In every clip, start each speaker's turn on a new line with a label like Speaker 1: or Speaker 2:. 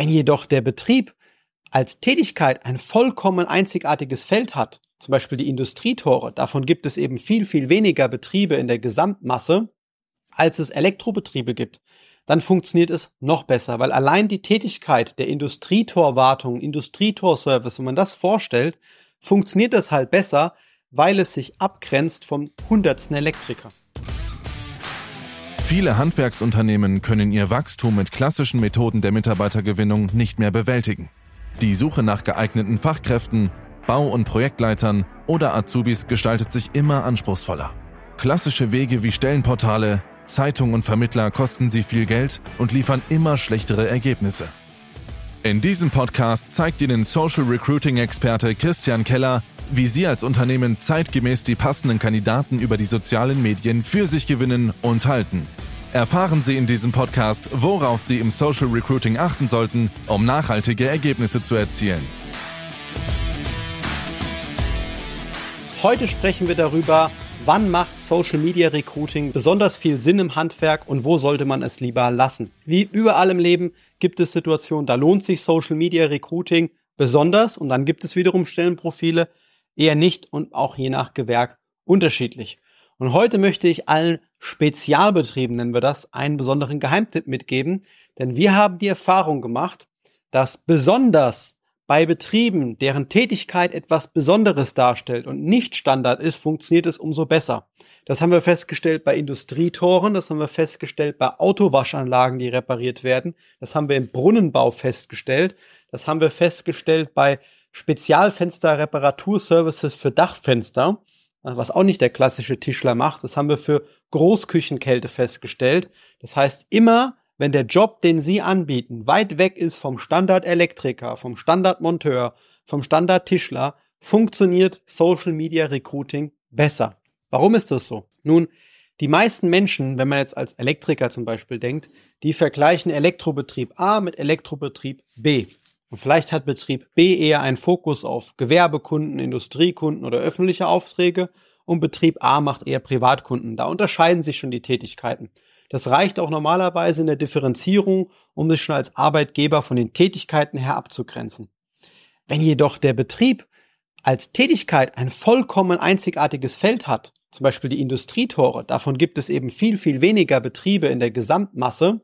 Speaker 1: Wenn jedoch der Betrieb als Tätigkeit ein vollkommen einzigartiges Feld hat, zum Beispiel die Industrietore, davon gibt es eben viel, viel weniger Betriebe in der Gesamtmasse, als es Elektrobetriebe gibt, dann funktioniert es noch besser, weil allein die Tätigkeit der Industrietorwartung, Industrietorservice, wenn man das vorstellt, funktioniert das halt besser, weil es sich abgrenzt vom hundertsten Elektriker.
Speaker 2: Viele Handwerksunternehmen können ihr Wachstum mit klassischen Methoden der Mitarbeitergewinnung nicht mehr bewältigen. Die Suche nach geeigneten Fachkräften, Bau- und Projektleitern oder Azubis gestaltet sich immer anspruchsvoller. Klassische Wege wie Stellenportale, Zeitung und Vermittler kosten sie viel Geld und liefern immer schlechtere Ergebnisse. In diesem Podcast zeigt Ihnen Social Recruiting Experte Christian Keller, wie Sie als Unternehmen zeitgemäß die passenden Kandidaten über die sozialen Medien für sich gewinnen und halten. Erfahren Sie in diesem Podcast, worauf Sie im Social Recruiting achten sollten, um nachhaltige Ergebnisse zu erzielen.
Speaker 1: Heute sprechen wir darüber, wann macht Social Media Recruiting besonders viel Sinn im Handwerk und wo sollte man es lieber lassen. Wie überall im Leben gibt es Situationen, da lohnt sich Social Media Recruiting besonders und dann gibt es wiederum Stellenprofile eher nicht und auch je nach Gewerk unterschiedlich. Und heute möchte ich allen Spezialbetrieben, nennen wir das, einen besonderen Geheimtipp mitgeben, denn wir haben die Erfahrung gemacht, dass besonders bei Betrieben, deren Tätigkeit etwas Besonderes darstellt und nicht Standard ist, funktioniert es umso besser. Das haben wir festgestellt bei Industrietoren, das haben wir festgestellt bei Autowaschanlagen, die repariert werden, das haben wir im Brunnenbau festgestellt, das haben wir festgestellt bei Spezialfenster-Reparaturservices für Dachfenster, was auch nicht der klassische Tischler macht, das haben wir für Großküchenkälte festgestellt. Das heißt, immer wenn der Job, den Sie anbieten, weit weg ist vom Standard-Elektriker, vom Standard-Monteur, vom Standard-Tischler, funktioniert Social Media Recruiting besser. Warum ist das so? Nun, die meisten Menschen, wenn man jetzt als Elektriker zum Beispiel denkt, die vergleichen Elektrobetrieb A mit Elektrobetrieb B. Und vielleicht hat Betrieb B eher einen Fokus auf Gewerbekunden, Industriekunden oder öffentliche Aufträge und Betrieb A macht eher Privatkunden. Da unterscheiden sich schon die Tätigkeiten. Das reicht auch normalerweise in der Differenzierung, um sich schon als Arbeitgeber von den Tätigkeiten her abzugrenzen. Wenn jedoch der Betrieb als Tätigkeit ein vollkommen einzigartiges Feld hat, zum Beispiel die Industrietore, davon gibt es eben viel, viel weniger Betriebe in der Gesamtmasse,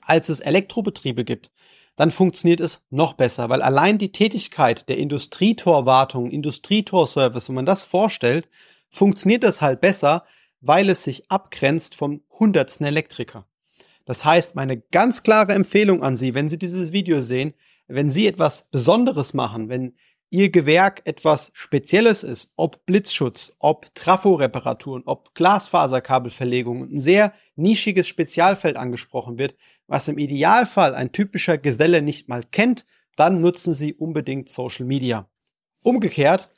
Speaker 1: als es Elektrobetriebe gibt, dann funktioniert es noch besser, weil allein die Tätigkeit der Industrietorwartung, Industrietorservice, wenn man das vorstellt, funktioniert das halt besser, weil es sich abgrenzt vom hundertsten Elektriker. Das heißt, meine ganz klare Empfehlung an Sie, wenn Sie dieses Video sehen, wenn Sie etwas Besonderes machen, wenn Ihr Gewerk etwas Spezielles ist, ob Blitzschutz, ob Trafo-Reparaturen, ob Glasfaserkabelverlegung, ein sehr nischiges Spezialfeld angesprochen wird, was im Idealfall ein typischer Geselle nicht mal kennt, dann nutzen Sie unbedingt Social Media. Umgekehrt,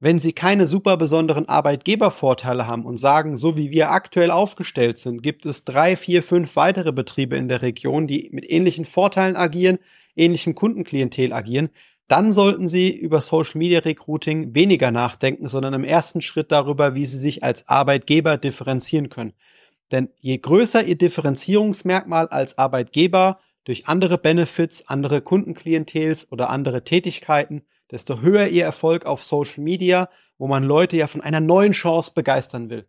Speaker 1: wenn sie keine super besonderen Arbeitgebervorteile haben und sagen, so wie wir aktuell aufgestellt sind, gibt es drei, vier, fünf weitere Betriebe in der Region, die mit ähnlichen Vorteilen agieren, ähnlichem Kundenklientel agieren, dann sollten Sie über Social Media Recruiting weniger nachdenken, sondern im ersten Schritt darüber, wie Sie sich als Arbeitgeber differenzieren können. Denn je größer Ihr Differenzierungsmerkmal als Arbeitgeber durch andere Benefits, andere Kundenklientels oder andere Tätigkeiten, desto höher ihr Erfolg auf Social Media, wo man Leute ja von einer neuen Chance begeistern will.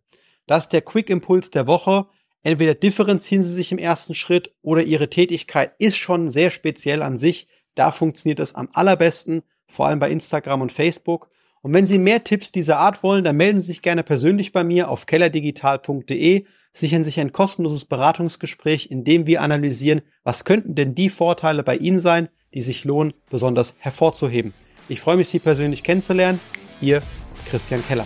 Speaker 1: Das ist der Quick Impuls der Woche. Entweder differenzieren Sie sich im ersten Schritt oder Ihre Tätigkeit ist schon sehr speziell an sich. Da funktioniert es am allerbesten, vor allem bei Instagram und Facebook. Und wenn Sie mehr Tipps dieser Art wollen, dann melden Sie sich gerne persönlich bei mir auf kellerdigital.de, sichern sich ein kostenloses Beratungsgespräch, in dem wir analysieren, was könnten denn die Vorteile bei Ihnen sein, die sich lohnen, besonders hervorzuheben. Ich freue mich, Sie persönlich kennenzulernen. Ihr Christian Keller.